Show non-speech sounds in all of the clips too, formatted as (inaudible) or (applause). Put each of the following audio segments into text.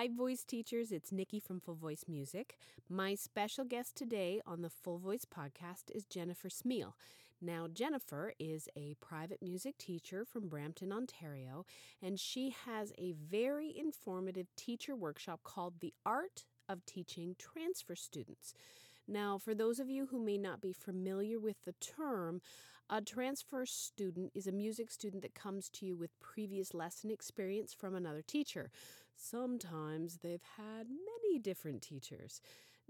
Hi, voice teachers. It's Nikki from Full Voice Music. My special guest today on the Full Voice podcast is Jennifer Smele. Now, Jennifer is a private music teacher from Brampton, Ontario, and she has a very informative teacher workshop called The Art of teaching transfer students. Now, for those of you who may not be familiar with the term, a transfer student is a music student that comes to you with previous lesson experience from another teacher. Sometimes they've had many different teachers.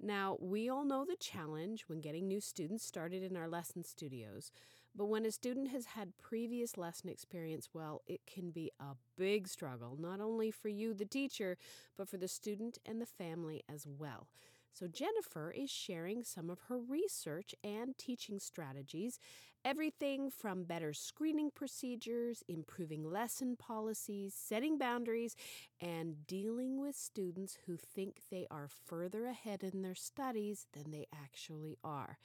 Now, we all know the challenge when getting new students started in our lesson studios, but when a student has had previous lesson experience, well, it can be a big struggle, not only for you, the teacher, but for the student and the family as well. So, Jennifer is sharing some of her research and teaching strategies everything from better screening procedures, improving lesson policies, setting boundaries, and dealing with students who think they are further ahead in their studies than they actually are.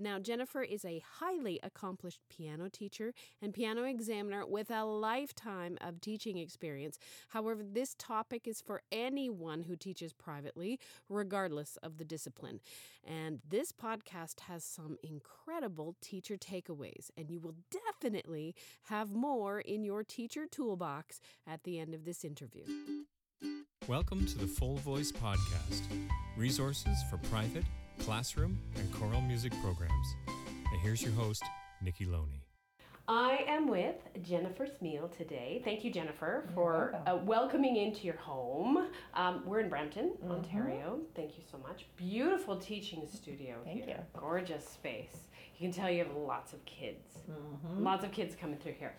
Now, Jennifer is a highly accomplished piano teacher and piano examiner with a lifetime of teaching experience. However, this topic is for anyone who teaches privately, regardless of the discipline. And this podcast has some incredible teacher takeaways, and you will definitely have more in your teacher toolbox at the end of this interview. Welcome to the Full Voice Podcast resources for private, classroom, and choral music programs. And here's your host, Nikki Loney. I am with Jennifer Smele today. Thank you, Jennifer, for uh, welcoming into your home. Um, we're in Brampton, mm-hmm. Ontario. Thank you so much. Beautiful teaching studio. Thank here. you. Gorgeous space. You can tell you have lots of kids. Mm-hmm. Lots of kids coming through here.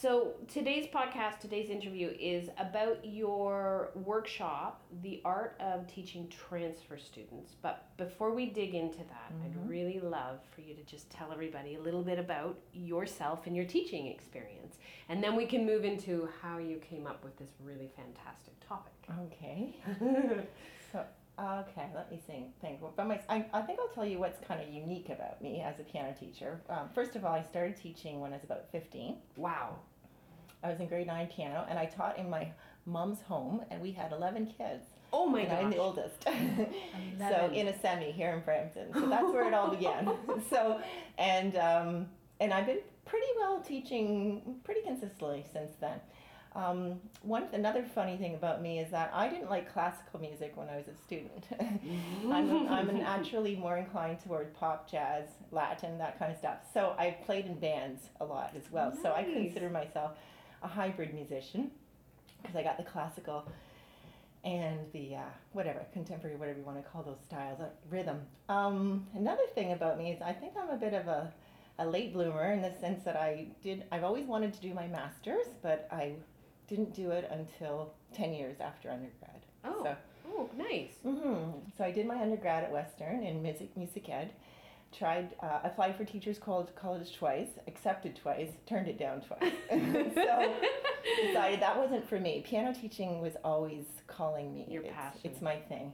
So, today's podcast, today's interview is about your workshop, The Art of Teaching Transfer Students. But before we dig into that, mm-hmm. I'd really love for you to just tell everybody a little bit about yourself and your teaching experience. And then we can move into how you came up with this really fantastic topic. Okay. (laughs) Okay, let me think. think. Well, my, I, I, think I'll tell you what's kind of unique about me as a piano teacher. Um, first of all, I started teaching when I was about 15. Wow. I was in grade 9 piano, and I taught in my mom's home, and we had 11 kids. Oh my god! I'm the oldest. (laughs) so in a semi here in Brampton. So that's where it all began. (laughs) (laughs) so, and, um, and I've been pretty well teaching pretty consistently since then. Um, one another funny thing about me is that I didn't like classical music when I was a student. (laughs) I'm, I'm naturally (laughs) more inclined toward pop, jazz, Latin, that kind of stuff. So I played in bands a lot as well. Nice. So I consider myself a hybrid musician because I got the classical and the uh, whatever contemporary, whatever you want to call those styles, uh, rhythm. Um, another thing about me is I think I'm a bit of a a late bloomer in the sense that I did. I've always wanted to do my master's, but I didn't do it until 10 years after undergrad. Oh, so, oh nice. Mm-hmm. So I did my undergrad at Western in music, music ed. Tried, uh, applied for teachers college, college twice, accepted twice, turned it down twice. (laughs) (laughs) so decided that wasn't for me. Piano teaching was always calling me. Your it's, passion. It's my thing.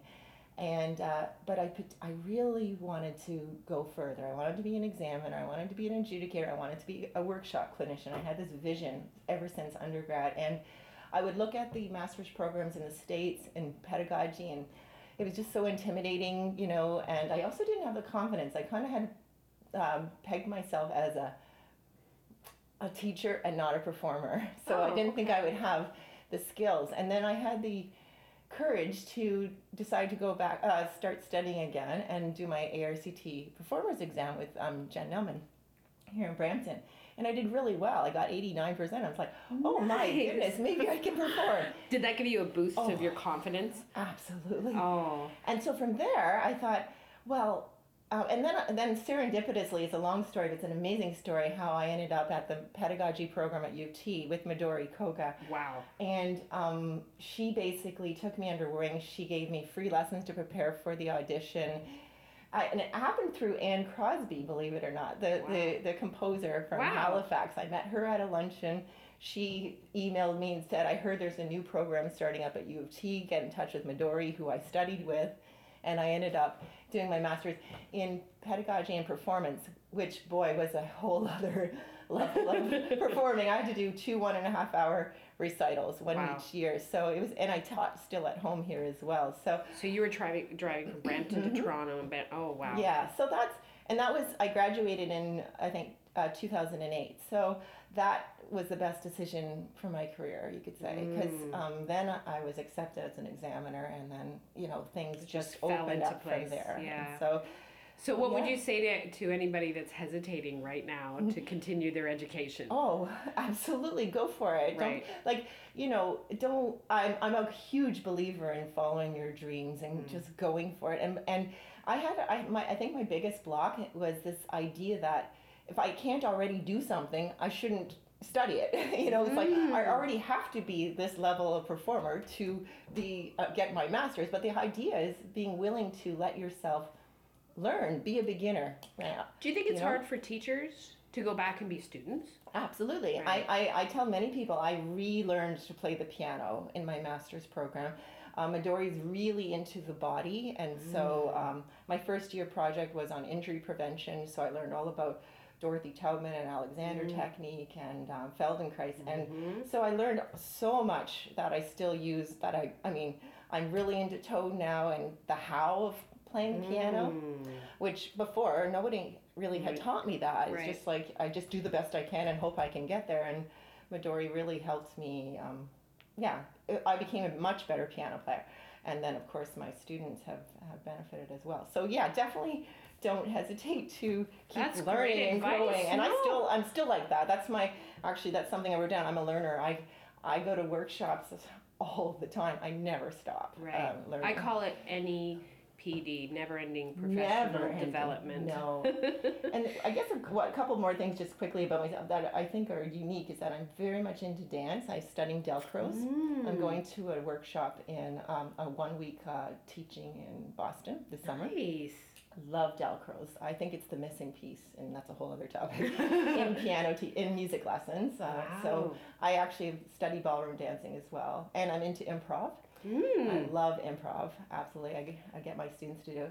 And uh, but I put, I really wanted to go further. I wanted to be an examiner. I wanted to be an adjudicator. I wanted to be a workshop clinician. I had this vision ever since undergrad, and I would look at the master's programs in the states in pedagogy, and it was just so intimidating, you know. And I also didn't have the confidence. I kind of had um, pegged myself as a a teacher and not a performer, so oh, I didn't think I would have the skills. And then I had the courage to decide to go back, uh, start studying again, and do my ARCT performers exam with um, Jen Nelman here in Brampton. And I did really well. I got 89%. I was like, oh nice. my goodness, maybe I can perform. (laughs) Did that give you a boost oh, of your confidence? Absolutely. Oh. And so from there, I thought, well, uh, and then, then serendipitously, it's a long story, but it's an amazing story how I ended up at the pedagogy program at UT with Midori Koga. Wow. And um, she basically took me under wing. She gave me free lessons to prepare for the audition. I, and it happened through Anne Crosby, believe it or not, the, wow. the, the composer from wow. Halifax. I met her at a luncheon. She emailed me and said, I heard there's a new program starting up at U of T. Get in touch with Midori, who I studied with and I ended up doing my master's in pedagogy and performance, which boy was a whole (laughs) other level of (laughs) performing. I had to do two one and a half hour recitals, one Wow. each year. So it was, and I taught still at home here as well. So So you were driving driving from Brampton to Toronto and oh wow. Mm-hmm. yeah, so that's and that was I graduated in I think uh, 2008. So that was the best decision for my career, you could say, because Mm. um, then I was accepted as an examiner, and then you know things just, just fell opened into up place, from there. And yeah. so So what would you say to, to anybody that's hesitating right now to continue their education? Oh, (laughs) absolutely, go for it. Right. Don't like you know, don't. I'm I'm a huge believer in following your dreams and Mm. just going for it. And and I had I my I think my biggest block was this idea that if I can't already do something, I shouldn't study it. (laughs) you know, it's like I Mm. already have to be this level of performer to be uh, get my master's. But the idea is being willing to let yourself learn, be a beginner. Yeah. Do you think it's You know? hard for teachers to go back and be students? Absolutely. Right. I, I, I tell many people I relearned to play the piano in my master's program. Um, Midori's really into the body, and so um, my first year project was on injury prevention. So I learned all about Dorothy Taubman and Alexander technique and um, Feldenkrais, and so I learned so much that I still use. That I, I mean, I'm really into Toad now and the how of playing the piano Mm. which before nobody really had taught me that. It's Right. just like I just do the best I can and hope I can get there. And Midori really helped me. Um, yeah, I became a much better piano player. And then of course my students have, have benefited as well. So yeah, definitely don't hesitate to keep That's learning and growing. And I No. still I'm still like that. That's my actually that's something I wrote down. I'm a learner. I I go to workshops all the time. I never stop Right. um, learning. I call it any PD, never ending professional Never ending. development. No. (laughs) and I guess a, what, a couple more things just quickly about myself that I think are unique is that I'm very much into dance. I'm studying Dalcroze. Mm. I'm going to a workshop in um, a one week uh, teaching in Boston this summer. Nice. Love Dalcroze. I think it's the missing piece, and that's a whole other topic (laughs) in piano te- in music lessons. Uh, So I actually study ballroom dancing as well, and I'm into improv. I Mm. love improv. Absolutely, I, get- I get my students to do.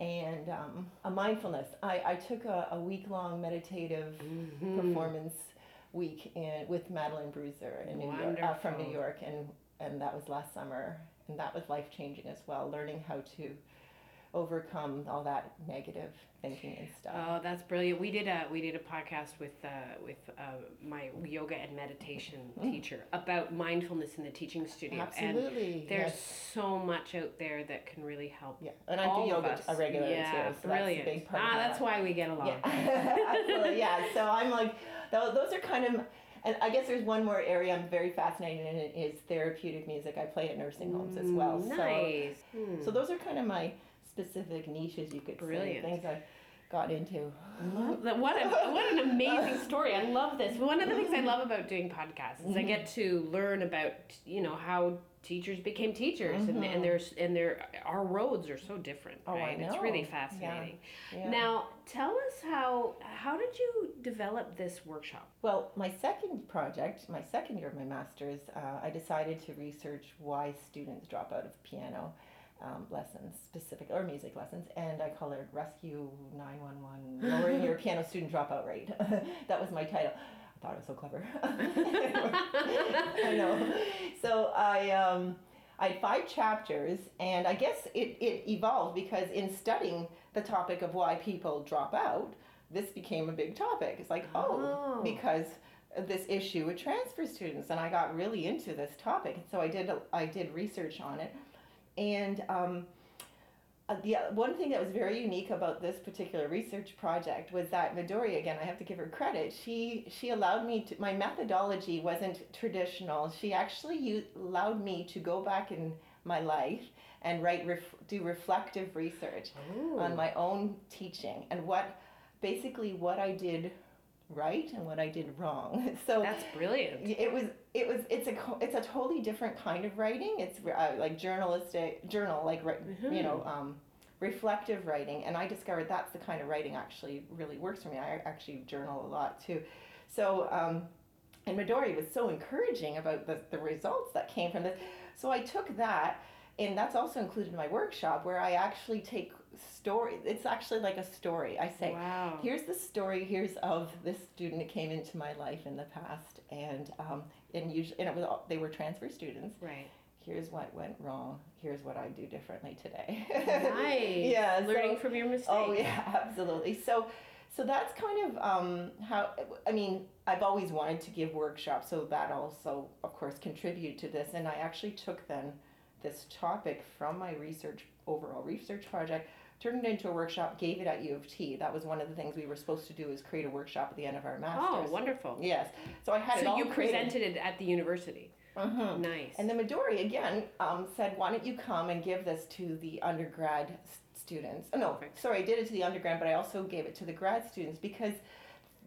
And um, a mindfulness. I, I took a, a week long meditative Mhm. performance week in with Madeline Bruser in New York, uh, from New York, and and that was last summer, and that was life changing as well. Learning how to overcome all that negative thinking and stuff. Oh, that's brilliant. We did a we did a podcast with uh, with uh, my yoga and meditation teacher about mindfulness in the teaching studio, Absolutely. and there's yes. so much out there that can really help. yeah, and I do yoga a regular yeah, too. So brilliant. That's a big part of ah, that's life. why we get along. Yeah, (laughs) absolutely. Yeah. So I'm like, those are kind of, and I guess there's one more area I'm very fascinated in is therapeutic music. I play at nursing homes as well. Mm, Nice. Hmm. So, so those are kind of my specific niches, you could Brilliant. things I got into. What, a, what an amazing story. I love this. One of the things I love about doing podcasts is I get to learn about, you know, how teachers became teachers and, and there's and their our roads are so different Oh, right it's really fascinating Yeah. now tell us how how did you develop this workshop Well, my second project, my second year of my master's, uh, I decided to research why students drop out of piano um, lessons, specific or music lessons, and I call it Rescue 911, lowering your (laughs) piano student dropout rate. (laughs) that was my title. I thought it was so clever. (laughs) I know. So I. Um, I had five chapters, and I guess it, it evolved because in studying the topic of why people drop out, this became a big topic. It's like, oh, Oh. because this issue with transfer students, and I got really into this topic. And so I did I did research on it, and um, uh, the uh, one thing that was very unique about this particular research project was that Midori, again, I have to give her credit. She she allowed me to. My methodology wasn't traditional. She actually allowed me to go back in my life and write ref, do reflective research on my own teaching and what basically what I did right and what I did wrong. (laughs) So that's brilliant it was it was it's a it's a totally different kind of writing. It's uh, like journalistic journal like ri- you know um, reflective writing, and I discovered that's the kind of writing actually really works for me. I actually journal a lot too, so. Um, and Midori was so encouraging about the, the results that came from this. So I took that, and that's also included in my workshop where I actually take story. It's actually like a story. I say, wow here's the story here's of this student that came into my life in the past and um, and usually and it was all, they were transfer students. Right. Here's what went wrong. Here's what I do differently today. Nice. (laughs) yeah. Learning so- from your mistakes. Oh yeah, (laughs) absolutely. So, so that's kind of um, how. I mean, I've always wanted to give workshops, so that also, of course, contributed to this. And I actually took then this topic from my research overall research project, turned it into a workshop, gave it at U of T. That was one of the things we were supposed to do is create a workshop at the end of our master's. Oh, wonderful. Yes. So I had it So you created. presented it at the university. Mhm. Nice. And the Midori again um, said, "Why don't you come and give this to the undergrad students?" Oh, no, Perfect. sorry, I did it to the undergrad, but I also gave it to the grad students because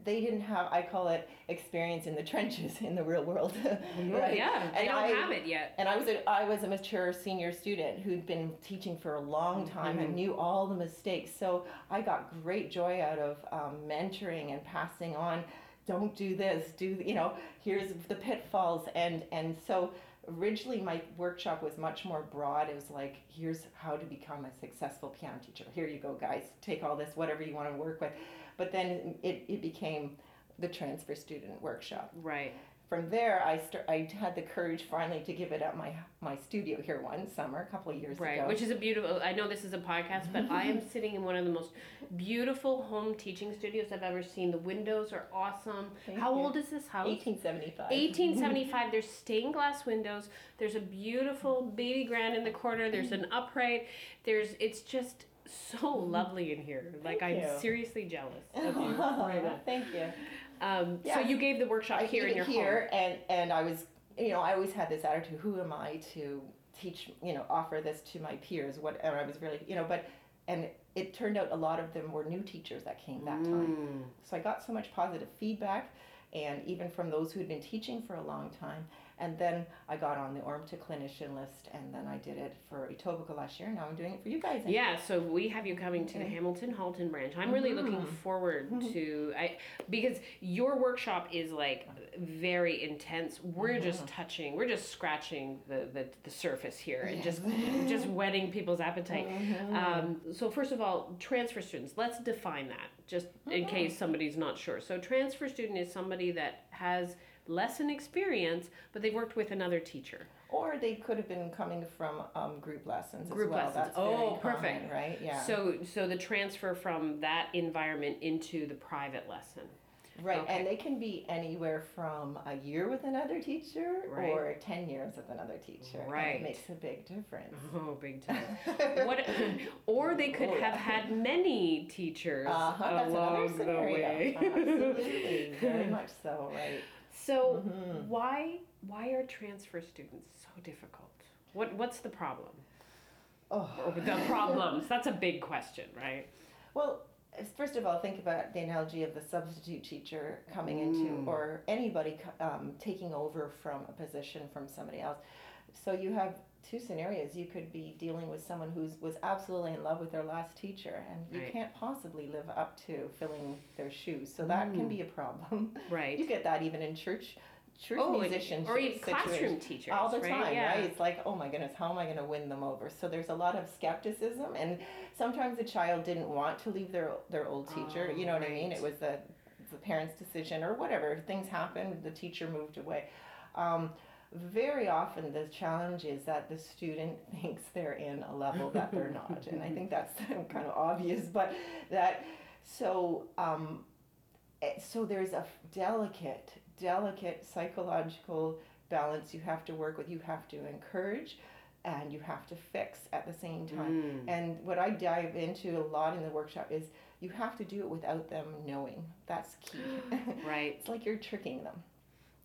they didn't have, I call it, experience in the trenches in the real world, (laughs) right? Yeah, they And don't I- have it yet. And I was a, I was a mature senior student who'd been teaching for a long time and knew all the mistakes. So I got great joy out of um, mentoring and passing on. Don't do this. Do you know? Here's the pitfalls. And and so originally my workshop was much more broad. It was like here's how to become a successful piano teacher. Here you go, guys. Take all this, whatever you want to work with. But then it, it became the transfer student workshop Right. from there, I start, I had the courage finally to give it up my my studio here one summer, a couple of years Right, ago. which is a beautiful. I know this is a podcast, but I am (laughs) sitting in one of the most beautiful home teaching studios I've ever seen. The windows are awesome. Thank How you. old is this house? 1875. 1875. (laughs) There's stained glass windows. There's a beautiful baby grand in the corner. There's an upright. There's. It's just so lovely in here. Like Thank I'm you. seriously jealous of you. (laughs) Right. Thank you. Um, So you gave the workshop I here in your here, and and I was, you know, I always had this attitude: Who am I to teach? You know, offer this to my peers? Whatever. I was really, you know, but and it turned out a lot of them were new teachers that came that time. So I got so much positive feedback, and even from those who had been teaching for a long time. And then I got on the ORMTA clinician list, and then I did it for Etobicoke last year. Now I'm doing it for you guys. Yeah, so we have you coming to the mm-hmm. Hamilton Halton branch. I'm really looking Mhm. forward mm-hmm. to I because your workshop is like very intense. We're mm-hmm. just touching, we're just scratching the, the, the surface here and just just whetting people's appetite. Um, so first of all, transfer students. Let's define that just in case somebody's not sure. So transfer student is somebody that has lesson experience, but they've worked with another teacher. Or they could have been coming from um, group lessons Group as well. lessons. That's Oh, perfect. common, right? Yeah. So so the transfer from that environment into the private lesson. right, okay. and they can be anywhere from a year with another teacher Right. or ten years with another teacher. Right. it makes a big difference. (laughs) Oh, big (laughs) time. what (laughs) or they could Oh, have yeah. had many teachers Uh-huh, along the way. Absolutely, very much so, right? So Mhm. why why are transfer students so difficult? What what's the problem? Oh. Or the problems. That's a big question, right? Well, first of all, think about the analogy of the substitute teacher coming Mm. into, or anybody um, taking over from a position from somebody else. So you have two scenarios. You could be dealing with someone who was absolutely in love with their last teacher, and you Right. can't possibly live up to filling their shoes. So that can Mm. be a problem. (laughs) Right. You get that even in church, church oh, musicians, or even classroom teachers all the right? time, yeah. right? It's like, oh my goodness, how am I going to win them over? So there's a lot of skepticism, and sometimes the child didn't want to leave their their old teacher. Oh, you know what I mean? It was the the parents' decision or whatever. Things happened. The teacher moved away. Um, very often the challenge is that the student (laughs) thinks they're in a level that they're not and i think (laughs) that's (laughs) kind of obvious but that so um, eh, so there's a delicate delicate psychological balance you have to work with you have to encourage and you have to fix at the same time Mm. and what i dive into a lot in the workshop is you have to do it without them knowing that's key (gasps) Right. it's like you're tricking them.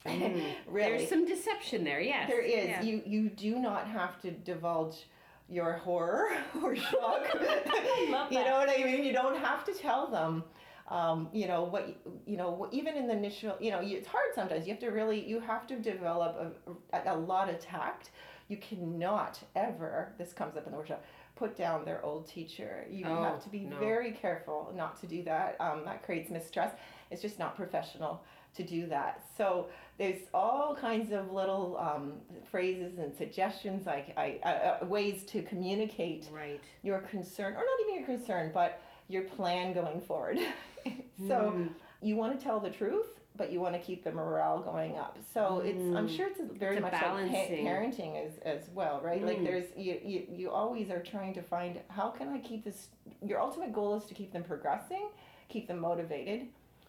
(laughs) really There's some deception there, yes. there is. Yeah. You you do not have to divulge your horror (laughs) or shock. (laughs) you know what I mean? You don't have to tell them. Um, you know what? you- know even in the initial. You know it's hard sometimes. You have to really. You have to develop a, a, a lot of tact. You cannot ever. This comes up in the workshop. Put down their old teacher. You Oh, have to be no. very careful not to do that. Um, that creates mistrust. It's just not professional to do that. So there's all kinds of little um, phrases and suggestions, like I, uh, ways to communicate Right. your concern, or not even your concern, but your plan going forward. (laughs) so Mm. you want to tell the truth, but you want to keep the morale going up. So mm. it's I'm sure it's very it's much balancing. like pa- parenting as as well, right? Mm. Like there's you, you you always are trying to find how can I keep this. Your ultimate goal is to keep them progressing, keep them motivated,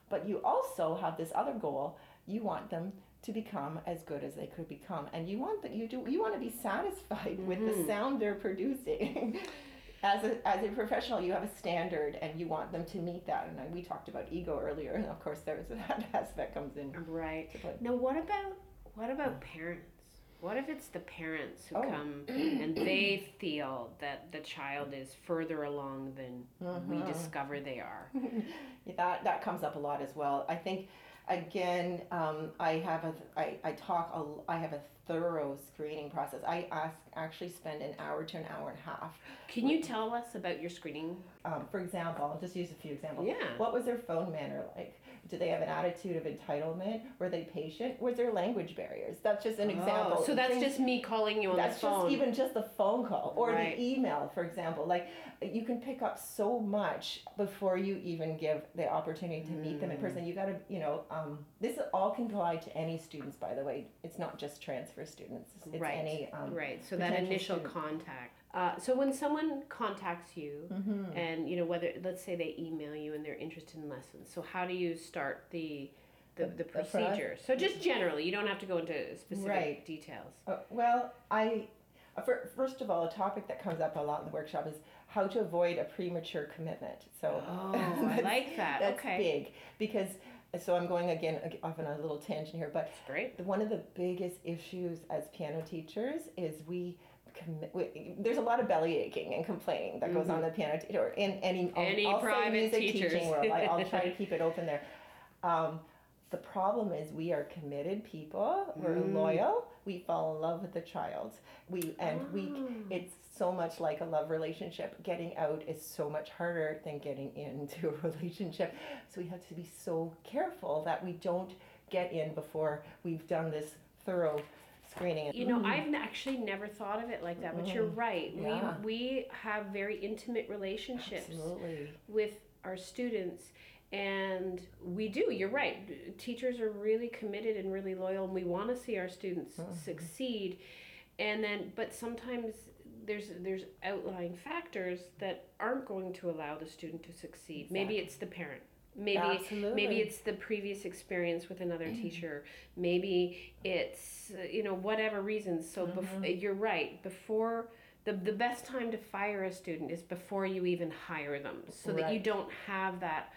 but you also have this other goal. You want them to become as good as they could become, and you want that you do you want to be satisfied mm-hmm. with the mm-hmm. sound they're producing. (laughs) as a, as a professional, you have a standard and you want them to meet that. And we talked about ego earlier, and of course, there's (laughs) that aspect comes in. Right. Now, what about what about parents? What if it's the parents who oh. come and they feel that the child is further along than we uh-huh. discover they are? (laughs) yeah, that that comes up a lot as well. I think again, um, I have a I, I talk a, I have a thorough screening process. I ask actually spend an hour to an hour and a half. Can you tell us about your screening? Um, for example, I'll just use a few examples. Yeah. What was their phone manner like? Did they have an attitude of entitlement? Were they patient? Was there language barriers? That's just an oh, example. So that's Things, just me calling you on the phone. That's just even just the phone call or right. the email, for example. Like you can pick up so much before you even give the opportunity to meet them in person. You got to, you know, um, this all can apply to any students, by the way. It's not just transfer students. It's right. any um, right. So that initial student. contact. Uh, so when someone contacts you, mm-hmm. and you know whether let's say they email you and they're interested in lessons, so how do you start the the, the, the procedure? so just generally, you don't have to go into specific right. details. Uh, well, I uh, for, first of all, a topic that comes up a lot in the workshop is how to avoid a premature commitment. So oh, (laughs) I like that. That's okay. big because so I'm going again off on a little tangent here, but one of the biggest issues as piano teachers is we we, there's a lot of belly aching and complaining that goes mm-hmm. on the piano t- or in any, any I'll, private teachers. teaching world. I, will try to (laughs) keep it open there. Um, the problem is we are committed people. We're mm. loyal. We fall in love with the child. We and oh. we. It's so much like a love relationship. Getting out is so much harder than getting into a (laughs) relationship. So we have to be so careful that we don't get in before we've done this thorough screening. You know, mm. I've actually never thought of it like that, but you're mm-hmm. right. Yeah. We we have very intimate relationships Absolutely. with our students and we do you're right teachers are really committed and really loyal and we want to see our students mm-hmm. succeed and then but sometimes there's there's outlying factors that aren't going to allow the student to succeed exactly. maybe it's the parent maybe Absolutely. maybe it's the previous experience with another mm-hmm. teacher maybe it's uh, you know whatever reasons so mm-hmm. bef- you're right before the, the best time to fire a student is before you even hire them so right. that you don't have that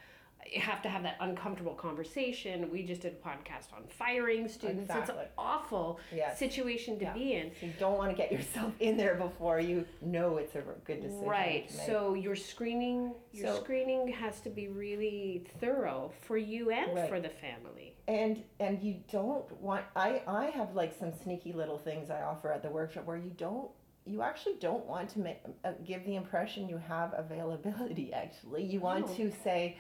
have to have that uncomfortable conversation. We just did a podcast on firing students. Exactly. It's an awful yes. situation to yeah. be in. So you don't want to get yourself in there before you know it's a good decision. Right. So your screening your so, screening has to be really thorough for you and right. for the family. And and you don't want I I have like some sneaky little things I offer at the workshop where you don't you actually don't want to make, uh, give the impression you have availability actually you want oh. to say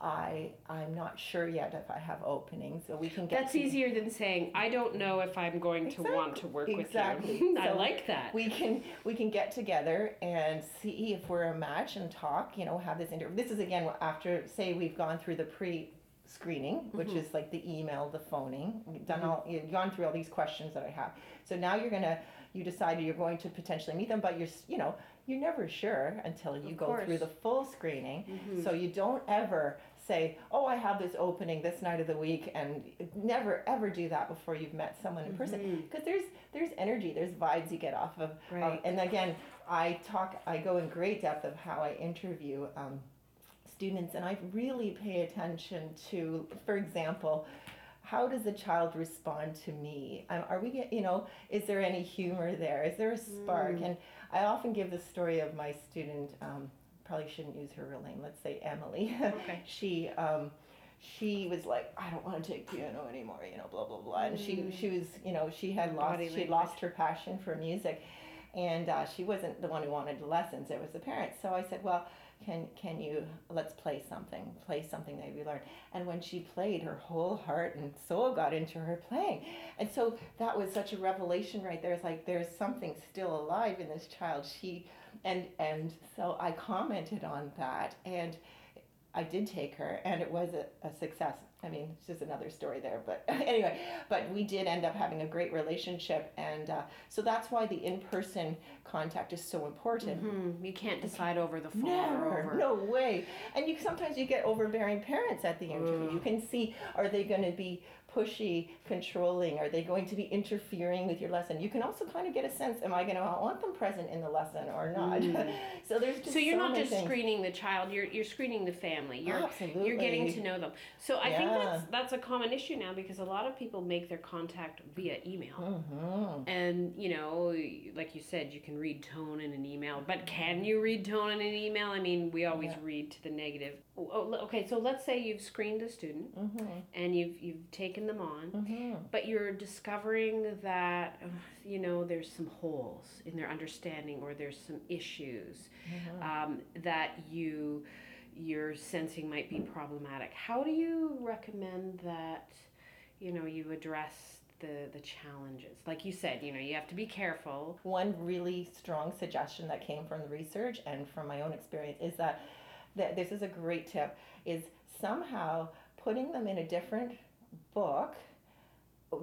I I'm not sure yet if I have openings, so we can get. That's to, easier than saying I don't know if I'm going exactly, to want to work exactly. with you. (laughs) I like that. We can we can get together and see if we're a match and talk. You know, have this interview. This is again after say we've gone through the pre screening, which mm-hmm. is like the email, the phoning. Done mm-hmm. all you've gone through all these questions that I have. So now you're gonna you decide you're going to potentially meet them, but you're you know you're never sure until you of go course. through the full screening. Mm-hmm. So you don't ever say, "Oh, I have this opening this night of the week," and never ever do that before you've met someone in person because mm-hmm. there's there's energy, there's vibes you get off of. Right. Um, and again, I talk, I go in great depth of how I interview. Um, students and I really pay attention to, for example, how does the child respond to me? Um, are we, get, you know, is there any humor there? Is there a spark? Mm. And I often give the story of my student, um, probably shouldn't use her real name, let's say Emily. (laughs) Okay. she, um, she was like, I don't want to take piano anymore, you know, blah blah blah. And she mm. she was, you know, she had lost she lost her passion for music, and uh, she wasn't the one who wanted the lessons. It was the parents. So I said, well, can can you let's play something, play something that we learned. And when she played, her whole heart and soul got into her playing, and so that was such a revelation right there. It's like there's something still alive in this child. She and and so I commented on that and I did take her, and it was a, a success. I mean, it's just another story there. But (laughs) anyway, but we did end up having a great relationship, and uh, so that's why the in-person contact is so important. Mm-hmm. You can't decide over the phone Never, or over. no way. And you sometimes you get overbearing parents at the interview. You can see are they going to be pushy, controlling? Are they going to be interfering with your lesson? You can also kind of get a sense: Am I going to want them present in the lesson or not? Mm. (laughs) so there's So you're so not just things. screening the child; you're you're screening the family. You're Absolutely. you're getting to know them. So I think that's that's a common issue now because a lot of people make their contact via email. Mhm. And you know, like you said, you can read tone in an email, but can you read tone in an email? I mean, we always Yeah. read to the negative. Oh, oh, okay, so let's say you've screened a student Mhm. and you've you've taken them on, Mhm. but you're discovering that uh, you know there's some holes in their understanding or there's some issues Mhm. um, that you you're sensing might be problematic. How do you recommend that you know you address the the challenges? Like you said, you know you have to be careful. One really strong suggestion that came from the research and from my own experience is that, that this is a great tip is somehow putting them in a different book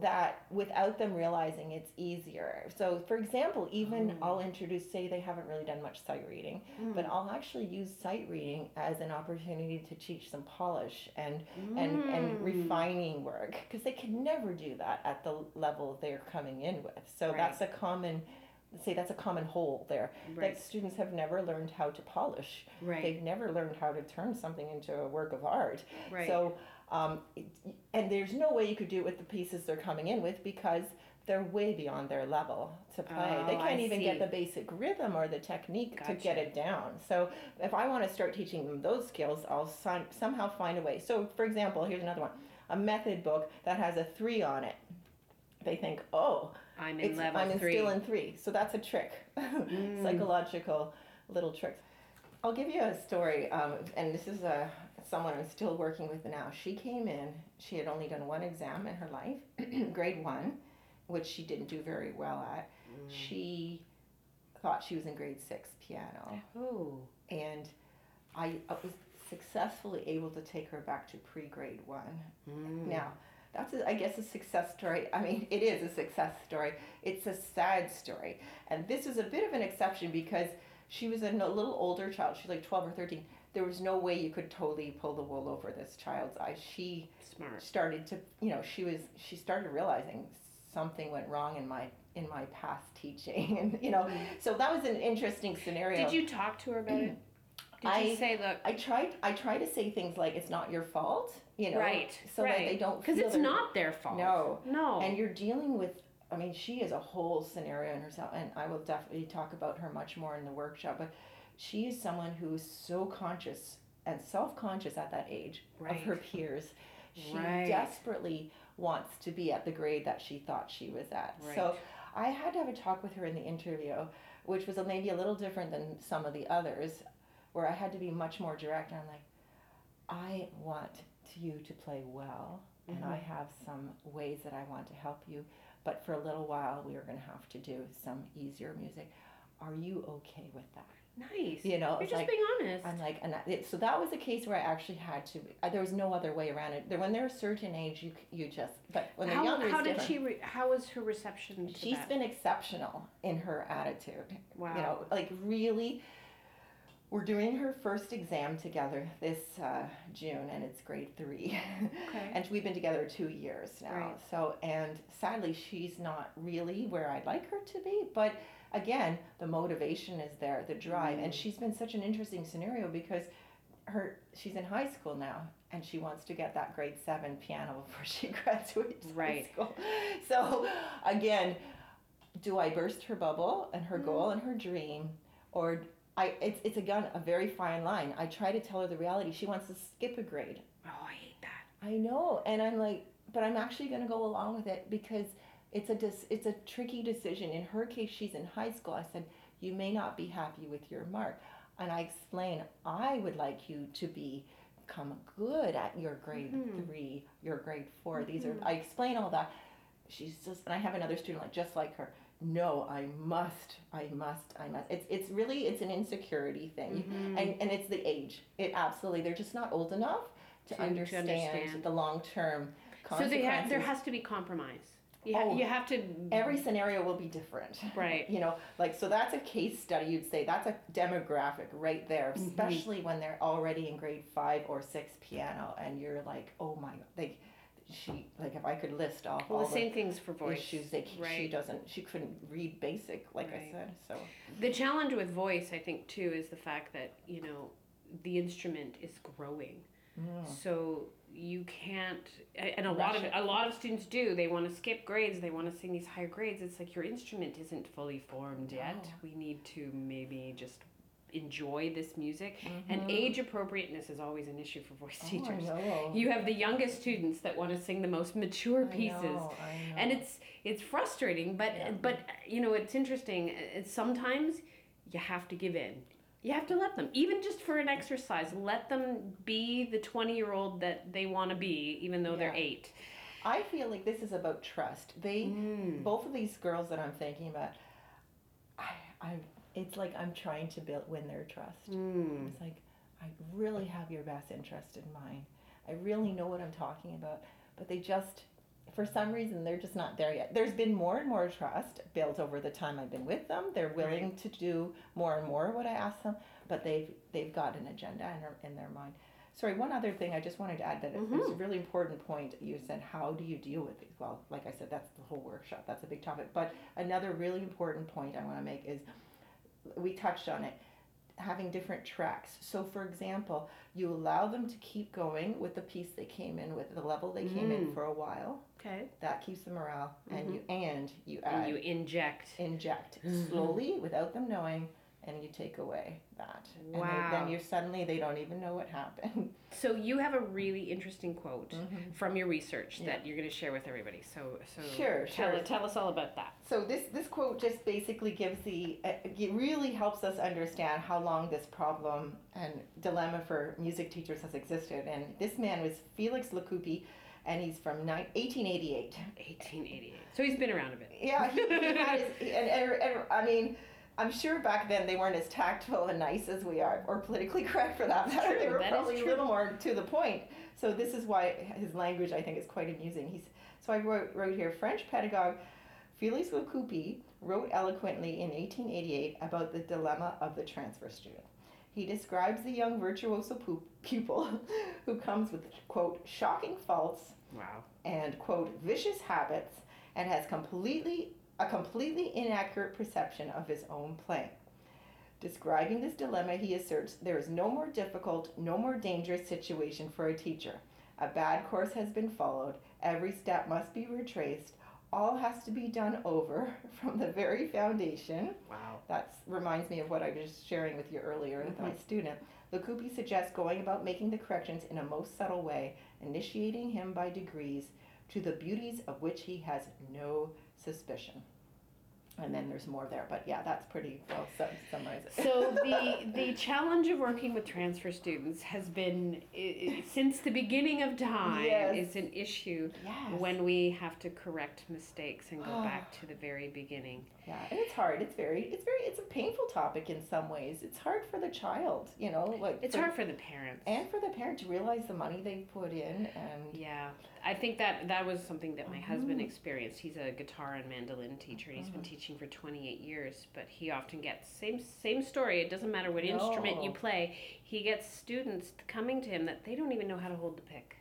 that without them realizing it's easier. So for example, even Mm. I'll introduce say they haven't really done much sight reading, but I'll actually use sight reading as an opportunity to teach some polish and and, and Mm. refining work because they can never do that at the level they're coming in with. So Right. that's a common say that's a common hole there. right, That students have never learned how to polish. right, They've never learned how to turn something into a work of art. right. So um, it, and there's no way you could do it with the pieces they're coming in with because they're way beyond their level to play. they Oh, can't I even see. get the basic rhythm or the technique to get it down. So if I want to start teaching them those skills, I'll some, somehow find a way. So for example, here's another one: a method book that has a three on it. They think, oh, I'm in level I'm in three. still in three. So that's a trick, (laughs) Mm. psychological little tricks. I'll give you a story, um, and this is a someone I'm still working with now. She came in. She had only done one exam in her life, (clears throat) grade one, which she didn't do very well at. Mm. She thought she was in grade six piano, Oh, and I, I was successfully able to take her back to pre-grade one. Mm. Now, that's, a, I guess, a success story. I mean, it is a success story. It's a sad story. And this is a bit of an exception because she was a little older child. She's like 12 or 13. There was no way you could totally pull the wool over this child's eyes. She smart. started to, you know, she was, she started realizing something went wrong in my, in my past teaching. (laughs) And, you know, mm-hmm. so that was an interesting scenario. Did you talk to her about it? (clears throat) Did you say, look, I tried, I try to say things like, it's not your fault, you know, right, so right. that they don't because it's they're- not their fault. No. no. and you're dealing with i mean she is a whole scenario in herself and i will definitely talk about her much more in the workshop but she is someone who is so conscious and self-conscious at that age Right. of her peers (laughs) she Right. desperately wants to be at the grade that she thought she was at Right. so i had to have a talk with her in the interview which was maybe a little different than some of the others where i had to be much more direct i'm like i want you to play well and I Mm-hmm. have some ways that I want to help you. But for a little while, we are going to have to do some easier music. Are you okay with that? Nice. You know, You're just like being honest. I'm like, and it, so that was a case where I actually had to. Uh, there was no other way around it. There, when they're a certain age, you you just. But when they're how younger, how did different. she? Re- how was her reception to She's that? been exceptional in her attitude. wow. You know, like really. We're doing her first exam together this uh, June, and it's grade three. Okay. (laughs) and we've been together two years now. Right. So, and sadly, she's not really where I'd like her to be. But again, the motivation is there, the drive, and Mm. she's been such an interesting scenario because her she's in high school now, and she wants to get that grade seven piano (laughs) before she graduates Right. high school. (laughs) So, again, do I burst her bubble and her Mm. goal and her dream, or I, it's, it's again a very fine line. I try to tell her the reality. She wants to skip a grade. oh, I hate that. I know, and I'm like, but I'm actually going to go along with it because it's a dis- it's a tricky decision. In her case, she's in high school. I said, you may not be happy with your mark, and I explain, I would like you to be become good at your grade Mhm. three, your grade 4 These are Mhm. I explain all that. She's just, and I have another student like just like her. no i must i must i must it's it's really it's an insecurity thing Mm-hmm. and and it's the age it absolutely they're just not old enough to, To- understand, understand. the long term So consequences they have, there has to be compromise. You, ha- Oh, you have to. every scenario will be different Right. (laughs) you know like so that's a case study you'd say that's a demographic right there Mm-hmm. especially when they're already in grade five or six piano and you're like oh my god like she like if i could list off Well, all the same things for voice. issues they, she doesn't she couldn't read basic like i said so The challenge with voice, I think, too, is the fact that you know the instrument is growing. So you can't, and a lot of it. a lot of students do. They want to skip grades. They want to sing these higher grades. It's like your instrument isn't fully formed yet. We need to maybe just enjoy this music. And age appropriateness is always an issue for voice Mm-hmm. Oh, teachers. You have the youngest students that want to sing the most mature I pieces know, I know. and it's it's frustrating but Yeah. but you know it's interesting sometimes you have to give in you have to let them even just for an exercise let them be the 20 year old that they want to be even though they're eight I feel like this is about trust. They, Mm. both of these girls that I'm thinking about, I, I, it's like I'm trying to build win their trust. Mm. It's like I really have your best interest in mind. I really know what I'm talking about, but they just, for some reason, they're just not there yet. There's been more and more trust built over the time I've been with them. They're willing to do more and more what I ask them, but they've they've got an agenda in their, in their mind. Sorry, one other thing I just wanted to add that it was a really important point. You said, how do you deal with these? Well, like I said, that's the whole workshop. That's a big topic. But another really important point I want to make is we touched on it having different tracks. So, for example, you allow them to keep going with the piece they came in with, the level they came in Mm. for a while. Okay That keeps the morale, and you and you add and you inject inject Mhm. slowly without them knowing, and you take away that. And they- Wow. then you suddenly they don't even know what happened. (laughs) so you have a really interesting quote Mhm. from your research that you're going to share with everybody so so Sure, tell, sure. tell us all about that So this this quote just basically gives the uh, it really helps us understand how long this problem and dilemma for music teachers has existed. And this man was Felix Le Couppey, and he's from ni- 1888. 1888 so he's been around a bit Yeah, he, he had (laughs) his, and, and, and I mean. I'm sure back then they weren't as tactful and nice as we are, or politically (laughs) correct for that matter. true, They were probably a little more to the point. So this is why his language, I think, is quite amusing. He's so I wrote, wrote here French pedagogue Félix Le Couppey wrote eloquently in 1888 about the dilemma of the transfer student. He describes the young virtuoso pupil who comes with quote shocking faults wow and quote vicious habits and has completely a completely inaccurate perception of his own playing. Describing this dilemma, he asserts there is no more difficult, no more dangerous situation for a teacher. A bad course has been followed, every step must be retraced, all has to be done over (laughs) from the very foundation. wow That reminds me of what I was sharing with you earlier with my mm-hmm. student. Le Couppey suggests going about making the corrections in a most subtle way, initiating him by degrees to the beauties of which he has no suspicion. And then there's more there, but yeah, that's pretty well sum- summarized. so (laughs) the the challenge of working with transfer students has been i- i- since the beginning of time Yes. is an issue yes. when we have to correct mistakes and go Ah. back to the very beginning. Yeah, and it's hard. It's very, it's very, it's a painful topic in some ways. It's hard for the child, you know, like It's for- hard for the parents. and for the parent to realize the money they put in and yeah, I think that that was something that my husband Mhm. experienced. He's a guitar and mandolin teacher. He's been Mhm. teaching for 28 years, but he often gets same same story. It doesn't matter what instrument you play. He gets students coming to him that they don't even know how to hold the pick.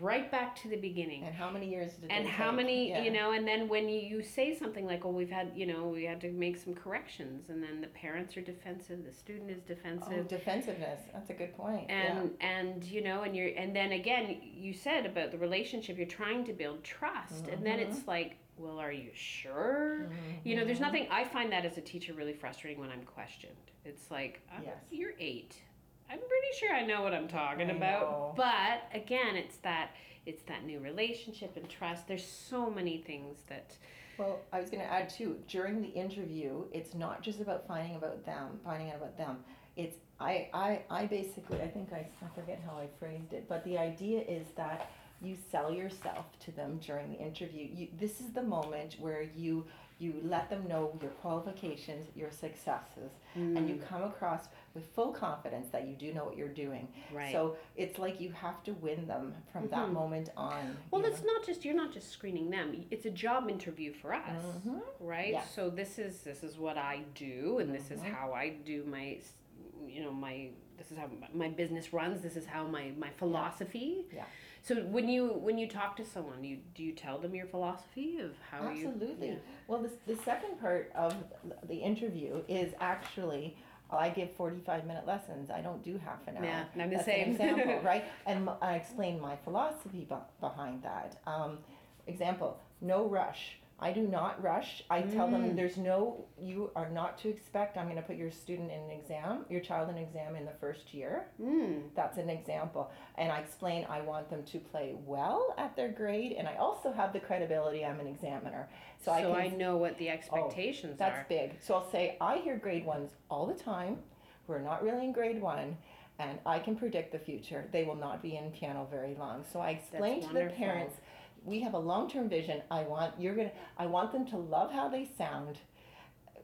Right back to the beginning. and how many years did and how take? many Yeah. you know and then when you say something like "Well, we've had you know we had to make some corrections and then the parents are defensive the student is defensive. Oh, defensiveness. That's a good point. and and you know and you're and then again you said about the relationship you're trying to build trust and then Mm-hmm. it's like well are you sure you know there's nothing i find that as a teacher really frustrating when i'm questioned it's like Yes. you're eight i'm pretty sure i know what i'm talking I about know. but again it's that it's that new relationship and trust there's so many things that Well, I was going to add too. During the interview, it's not just about finding about them, finding out about them. It's I I I basically I think I, I forget how I phrased it, but the idea is that you sell yourself to them during the interview. You this is the moment where you you let them know your qualifications, your successes, mm. and you mm. come across with full confidence that you do know what you're doing. Right. So it's like you have to win them from mm-hmm. that moment on. Well, it's know? not just you're not just screening them. It's a job interview for us, mm-hmm. right? Yeah. So this is this is what I do, and this is mm-hmm. how I do my, you know, my this is how my business runs. This is how my my philosophy. yeah. yeah so when you when you talk to someone, you do you tell them your philosophy of how Absolutely. you Yeah. Well, the the second part of the interview is actually I give 45 minute lessons. I don't do half an hour. Yeah, I'm the That's same. An example, (laughs) right? And I explain my philosophy behind that. Um, example, no rush. I do not rush. I tell them mm. there's no, you are not to expect, I'm going to put your student in an exam, your child in an exam in the first year. Mm. That's an example. And I explain I want them to play well at their grade, and I also have the credibility I'm an examiner. So, so I, can, I know what the oh, expectations oh, that's are. That's big. So I'll say, I hear grade ones all the time. We're not really in grade one and I can predict the future. They will not be in piano very long. So I explain to the parents we have a long-term vision. I want you're gonna. I want them to love how they sound.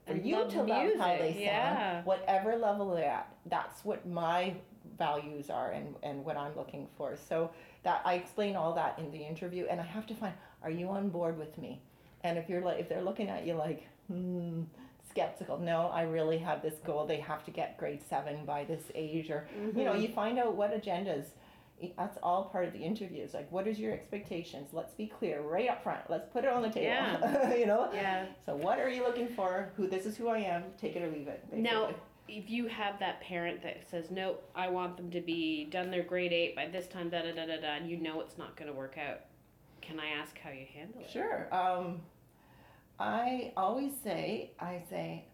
For and you to love how they sound, yeah. whatever level they're at. That's what my values are and, and what I'm looking for. So that I explain all that in the interview, and I have to find: Are you on board with me? And if you're like, if they're looking at you like, hmm, skeptical, no, I really have this goal. They have to get grade seven by this age, or mm-hmm. you know, mm-hmm. you find out what agendas that's all part of the interview. It's like, what is your expectations? Let's be clear right up front. Let's put it on the table. Yeah. (laughs) you know? Yeah. So what are you looking for? Who this is who I am. Take it or leave it. Basically. Now, if you have that parent that says, no, I want them to be done their grade eight by this time, da da da da da, and you know it's not going to work out, can I ask how you handle it? Sure. Um, I always say, I say,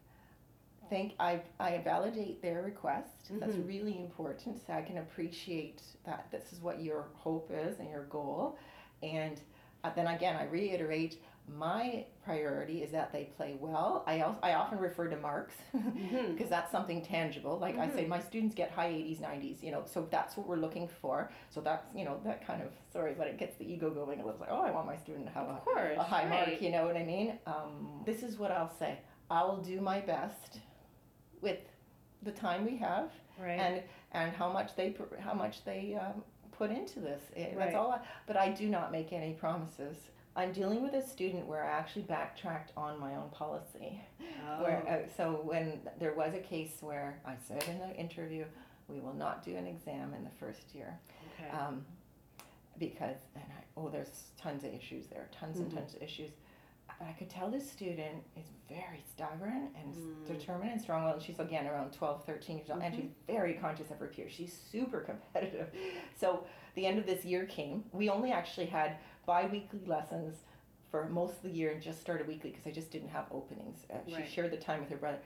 think I, I validate their request. Mm-hmm. That's really important. So I can appreciate that this is what your hope is and your goal. And uh, then again, I reiterate my priority is that they play well. I, also, I often refer to marks because (laughs) mm-hmm. that's something tangible. Like mm-hmm. I say, mm-hmm. my students get high 80s, 90s, you know, so that's what we're looking for. So that's, you know, that kind of, sorry, but it gets the ego going. It was like, oh, I want my student to have a, course, a high right. mark, you know what I mean? Um, this is what I'll say. I will do my best with the time we have right. and and how much they how much they um, put into this. It, right. That's all. I, but I do not make any promises. I'm dealing with a student where I actually backtracked on my own policy. Oh. Where uh, so when there was a case where I said in the interview, we will not do an exam in the first year. Okay. Um, because and I, oh, there's tons of issues there, tons mm-hmm. and tons of issues. But I could tell this student is very stubborn and mm. determined and strong willed. She's again around 12, 13 years old, mm-hmm. and she's mm-hmm. very conscious of her peers. She's super competitive. (laughs) So the end of this year came. We only actually had bi weekly lessons for most of the year and just started weekly because I just didn't have openings. Uh, right. She shared the time with her brother.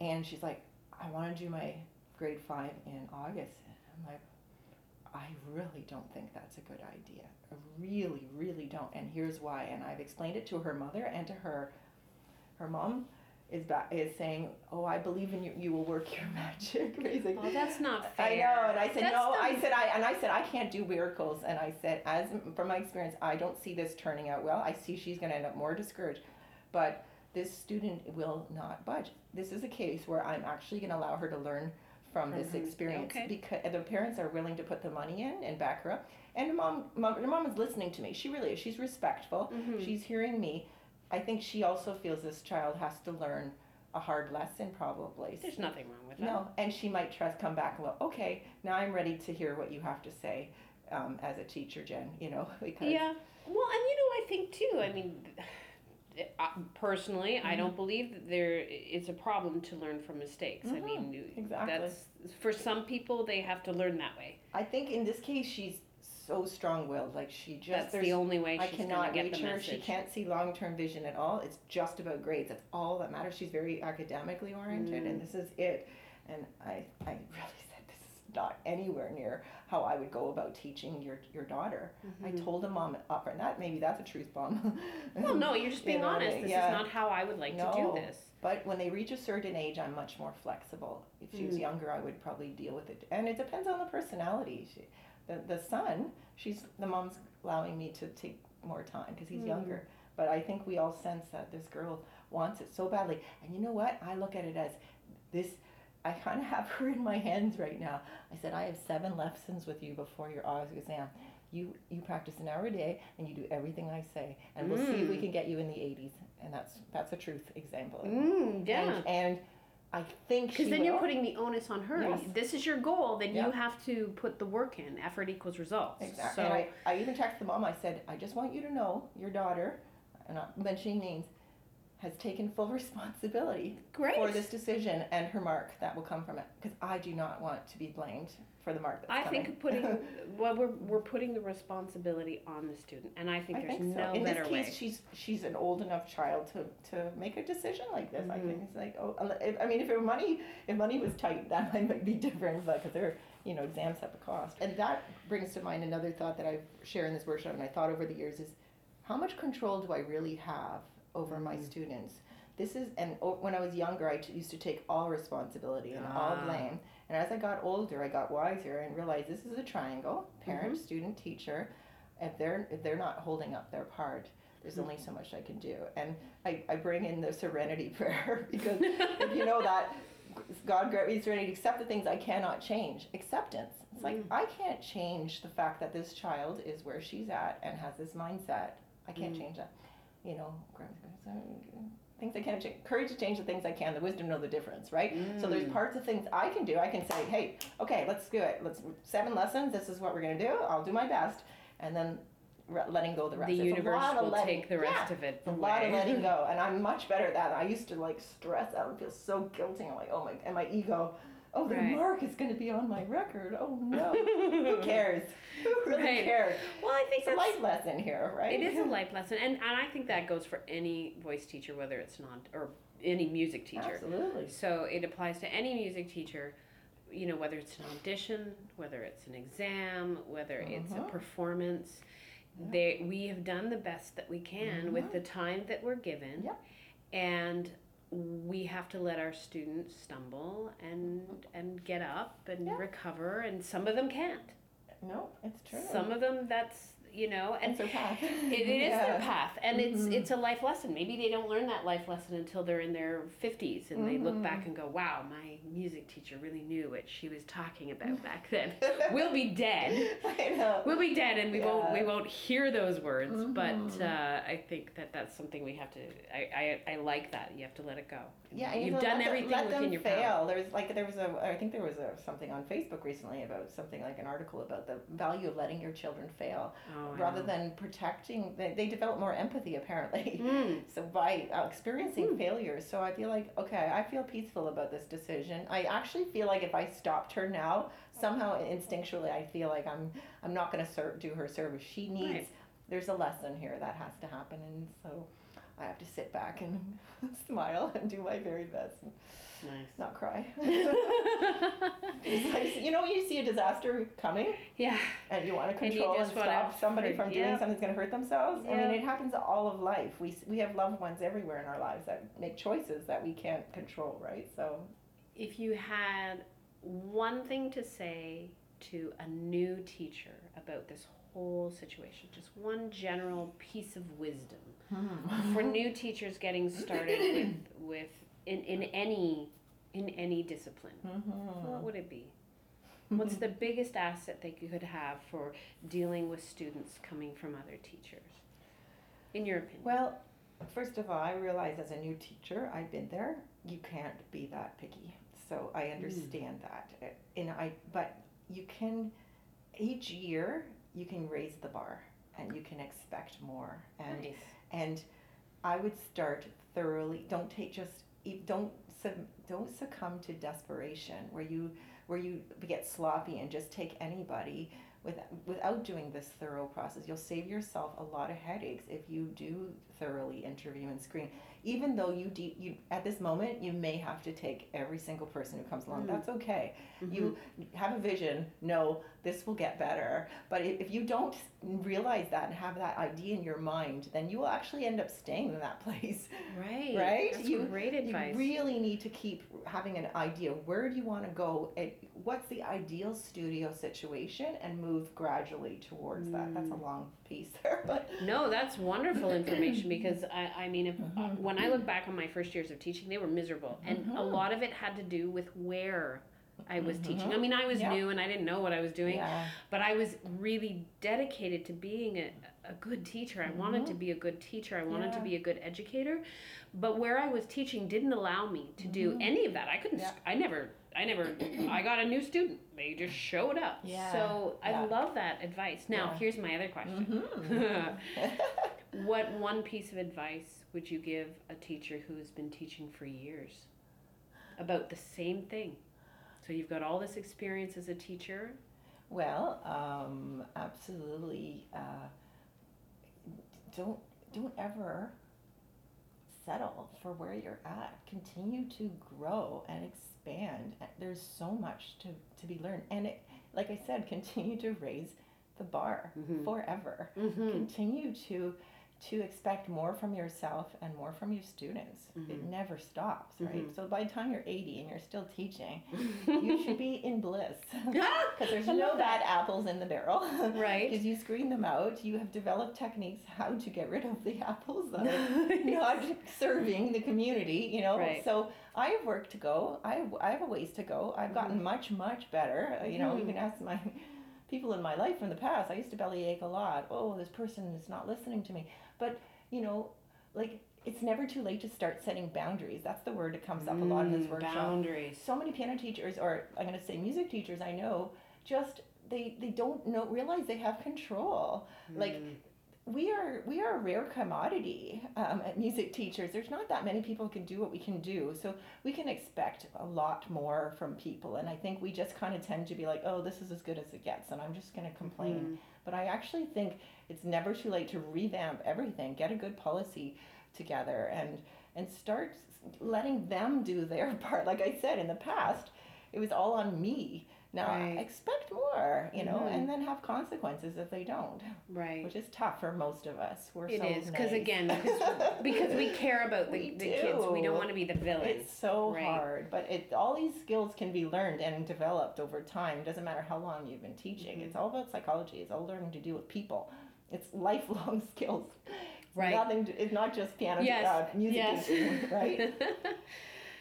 And she's like, I want to do my grade five in August. And I'm like, I really don't think that's a good idea. I really, really don't. And here's why. And I've explained it to her mother and to her. Her mom is back, is saying, "Oh, I believe in you. You will work your (laughs) magic." Basically. Oh, that's not fair. I know, and I said, that's "No." I said, "I," and I said, "I can't do miracles." And I said, "As from my experience, I don't see this turning out well. I see she's going to end up more discouraged, but this student will not budge. This is a case where I'm actually going to allow her to learn." From this mm-hmm. experience okay. because the parents are willing to put the money in and back her up. And the mom, mom, the mom is listening to me. She really is. She's respectful. Mm-hmm. She's hearing me. I think she also feels this child has to learn a hard lesson probably. There's nothing wrong with that. No, and she might trust come back and go, okay, now I'm ready to hear what you have to say um, as a teacher, Jen. You know, (laughs) because yeah. Well, and you know, I think too. I mean personally, mm-hmm. I don't believe that there is a problem to learn from mistakes. Mm-hmm. I mean, exactly. That's for some people they have to learn that way. I think in this case she's so strong-willed. Like she just that's the only way I cannot reach her. Message. She can't see long-term vision at all. It's just about grades. That's all that matters. She's very academically oriented, mm. and this is it. And I, I really not anywhere near how I would go about teaching your your daughter. Mm-hmm. I told a mom up and that maybe that's a truth bomb. (laughs) well, no, you're just being you know, honest. This yeah. is not how I would like no, to do this. But when they reach a certain age, I'm much more flexible. If she was mm. younger, I would probably deal with it. And it depends on the personality. She, the the son, she's the mom's allowing me to take more time because he's mm. younger. But I think we all sense that this girl wants it so badly. And you know what? I look at it as this. I kind of have her in my hands right now. I said, I have seven lessons with you before your August exam. You you practice an hour a day and you do everything I say, and we'll see if we mm. can get you in the 80s. And that's that's a truth example. Mm, yeah. And, and I think because then will. you're putting the onus on her. Yes. This is your goal. Then yep. you have to put the work in. Effort equals results. Exactly. So and I, I even texted the mom. I said, I just want you to know your daughter, and not mentioning names, has taken full (laughs) responsibility Great. for this decision and her mark that will come from it. Because I do not want to be blamed for the mark. I coming. think putting (laughs) well, we're we're putting the responsibility on the student, and I think I there's think so. no In better this case, way. she's she's an old enough child to, to make a decision like this. Mm-hmm. I think it's like oh, I mean, if it were money if money was tight, that might be (laughs) different, but because they're you know exams have a cost, and that brings to mind another thought that I've shared in this workshop, and I thought over the years is how much control do I really have over mm-hmm. my students? This is and when I was younger, I t- used to take all responsibility and ah. all blame and as I got older, I got wiser and realized this is a triangle: parent, mm-hmm. student, teacher. If they're if they're not holding up their part, there's mm-hmm. only so much I can do. And I, I bring in the serenity (laughs) prayer because if you know that God grant me serenity, accept the things I cannot change. Acceptance. It's like mm. I can't change the fact that this child is where she's at and has this mindset. I can't mm. change that. You know, things I can't change. Courage to change the things I can. The wisdom know the difference, right? Mm. So there's mm. parts of things I can do. I can say, hey, okay, let's do it. Let's seven lessons. This is what we're gonna do. I'll do my best, and then re- letting go the rest. Of the it's universe will letting, take the rest yeah, of it. A lot of letting (laughs) go, and I'm much better at that. I used to like stress out and feel so guilty. I'm like, oh my, and my ego oh, the right. mark is going to be on my record. Oh no, who (laughs) cares? Who really right. cares? Well, I think it's a life lesson here, right? It is a (laughs) life lesson, and and I think that goes for any voice teacher, whether it's non or any music teacher. Absolutely. So it applies to any music teacher. You know, whether it's an audition, whether it's an exam, whether uh-huh. it's a uh-huh. performance, yeah. they we have done the best that we can uh-huh. with the time that we're given. Yep. And we have to let our students stumble and and get up and yeah. recover and some of them can't no it's true some of them that's you know and it's their path it, (laughs) it is yeah. their path and mm-hmm. it's it's a life lesson maybe they don't learn that life lesson until they're in their 50s and mm-hmm. they look back mm-hmm. and go wow my music teacher really knew what she was talking about (laughs) back then we'll be dead (laughs) I know. we'll be dead and we yeah. won't we won't hear those words mm-hmm. but uh, I think that that's something we have to I, I, I like that you have to let it go yeah you've done let everything them, let within your fail power. there's like there was a I think there was a something on Facebook recently about something like an article about the value of letting your children fail oh, rather than protecting they, they develop more empathy apparently mm. (laughs) so by uh, experiencing mm. failures so i feel like okay i feel peaceful about this decision i actually feel like if i stopped her now somehow instinctually i feel like i'm i'm not going to ser- do her service she needs right. there's a lesson here that has to happen and so i have to sit back and (laughs) smile and do my very best Nice. Not cry. (laughs) like, you know, you see a disaster coming. Yeah. And you want to control and, and stop somebody from doing something that's going to hurt themselves. I mean, it happens all of life. We we have loved ones everywhere in our lives that make choices that we can't control, right? So. If you had one thing to say to a new teacher about this whole situation, just one general piece of wisdom hmm. for (laughs) new teachers getting started with with in, in any in any discipline, mm-hmm. what would it be? What's the biggest asset they could have for dealing with students coming from other teachers? In your opinion? Well, first of all, I realize as a new teacher, I've been there. You can't be that picky, so I understand mm. that. And I, but you can each year you can raise the bar and you can expect more. And nice. and I would start thoroughly. Don't take just don't don't succumb to desperation where you where you get sloppy and just take anybody with, without doing this thorough process. You'll save yourself a lot of headaches if you do thoroughly interview and screen even though you de- you at this moment you may have to take every single person who comes along. Mm. That's okay. Mm-hmm. You have a vision. No, this will get better. But if you don't realize that and have that idea in your mind, then you will actually end up staying in that (laughs) place. Right. Right. That's you, great advice. You really need to keep having an idea. Where do you want to go? and what's the ideal studio situation, and move gradually towards mm. that. That's a mm. long piece there, (laughs) but no, that's wonderful information (clears throat) because I, I mean, if mm-hmm when I look back on my first years of teaching, they were miserable, and a Mhm. lot of it had to do with where I was teaching. I mean, I was Yeah. new and I didn't know what I was doing, Yeah. but I was really dedicated to being a, a good teacher. I wanted to be a good teacher. I wanted to Mm-hmm. Be a good educator. But where I was teaching didn't allow me to do Mhm. any of that. I couldn't, Yeah. I never, I never, I got a new student. They just showed up. Yeah. So I Yeah. love that advice. Now, Yeah. here's my other question. Mhm. (laughs) what one piece of advice would you give a teacher who has been teaching for years about the same thing? So you've got all this experience as a teacher. Well, um, absolutely. Uh, don't don't ever settle for where you're at. Continue to grow and expand. There's so much to, to be learned, and it, like I said, (laughs) continue to raise the bar Mhm. forever. Mm-hmm. Continue to to expect more from yourself and more from your students. It Mhm. never stops, right? Mhm. So by the time you're 80 and you're still teaching, (laughs) you should be in bliss (laughs) because there's no bad apples in the barrel. Right. Because you screen them out. You have developed techniques how to get rid of the apples that are not serving the community, you know. Right. So I have work to go. I have, I have a ways to go. I've gotten much, much better. Uh, You know, even ask my people in my life from the past. I used to bellyache a lot. Oh, this person is not listening to me. But, you know, like, it's never too late to start setting boundaries. That's the word that comes up a lot in this Mm, workshop Boundaries. so many piano teachers or i'm going to say music teachers i know just they they don't know realize they have control like Mm. We are we are a rare commodity um, at music teachers. There's not that many people who can do what we can do so we can expect a lot more from people and i think we just kind of tend to be like oh this is as good as it gets and i'm just going to complain. Mhm. but i actually think it's never too late to revamp everything get a good policy together and and start letting them do their (laughs) part. Like i said in the past it was all on me now Right. expect more you know Mhm. and then have consequences if they don't Right. which is tough for most of us we're It so is because nice. again, because, (laughs) because we care about the, We the kids. We do. don't want to be the villain. it's so Right. hard but it all these skills can be learned and developed over time doesn't matter how long you've been teaching Mhm. it's all about psychology it's all learning to do with people it's (laughs) lifelong skills Right. nothing to, it's not just piano Yes. uh, music yes. teaching, right (laughs)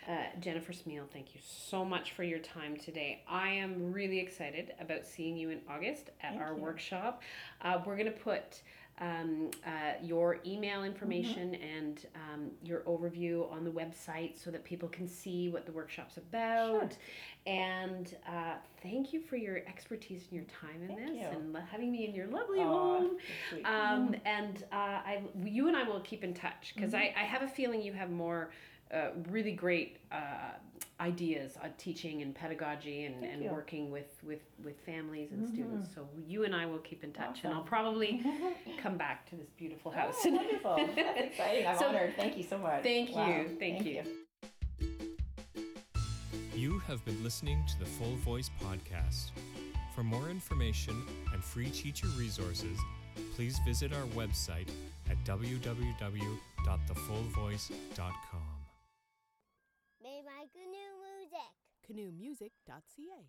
Uh, Jennifer Smele, thank you so much for your time today. I am really excited about seeing you in August at Thank our you. workshop. Uh, we're going to put um, uh, your email information Mm-hmm. and um, your overview on the website so that people can see what the workshop's about. Sure. And uh, thank you for your expertise and your time in Thank this you. and having me in your lovely Aw, home. Um, and uh, I, you and I will keep in touch because Mm-hmm. I, I have a feeling you have more uh, really great uh, ideas on teaching and pedagogy and, Thank and you. working with, with, with families and Mhm. students. So you and I will keep in touch, and I'll probably (laughs) come back to this beautiful house. Oh, (laughs) wonderful. That's exciting. I'm So, honored. Thank you so much. thank Wow. you. Thank you. You have been listening to the Full Voice Podcast. For more information and free teacher resources, please visit our website at www.thefullvoice.com. Canoemusic.ca.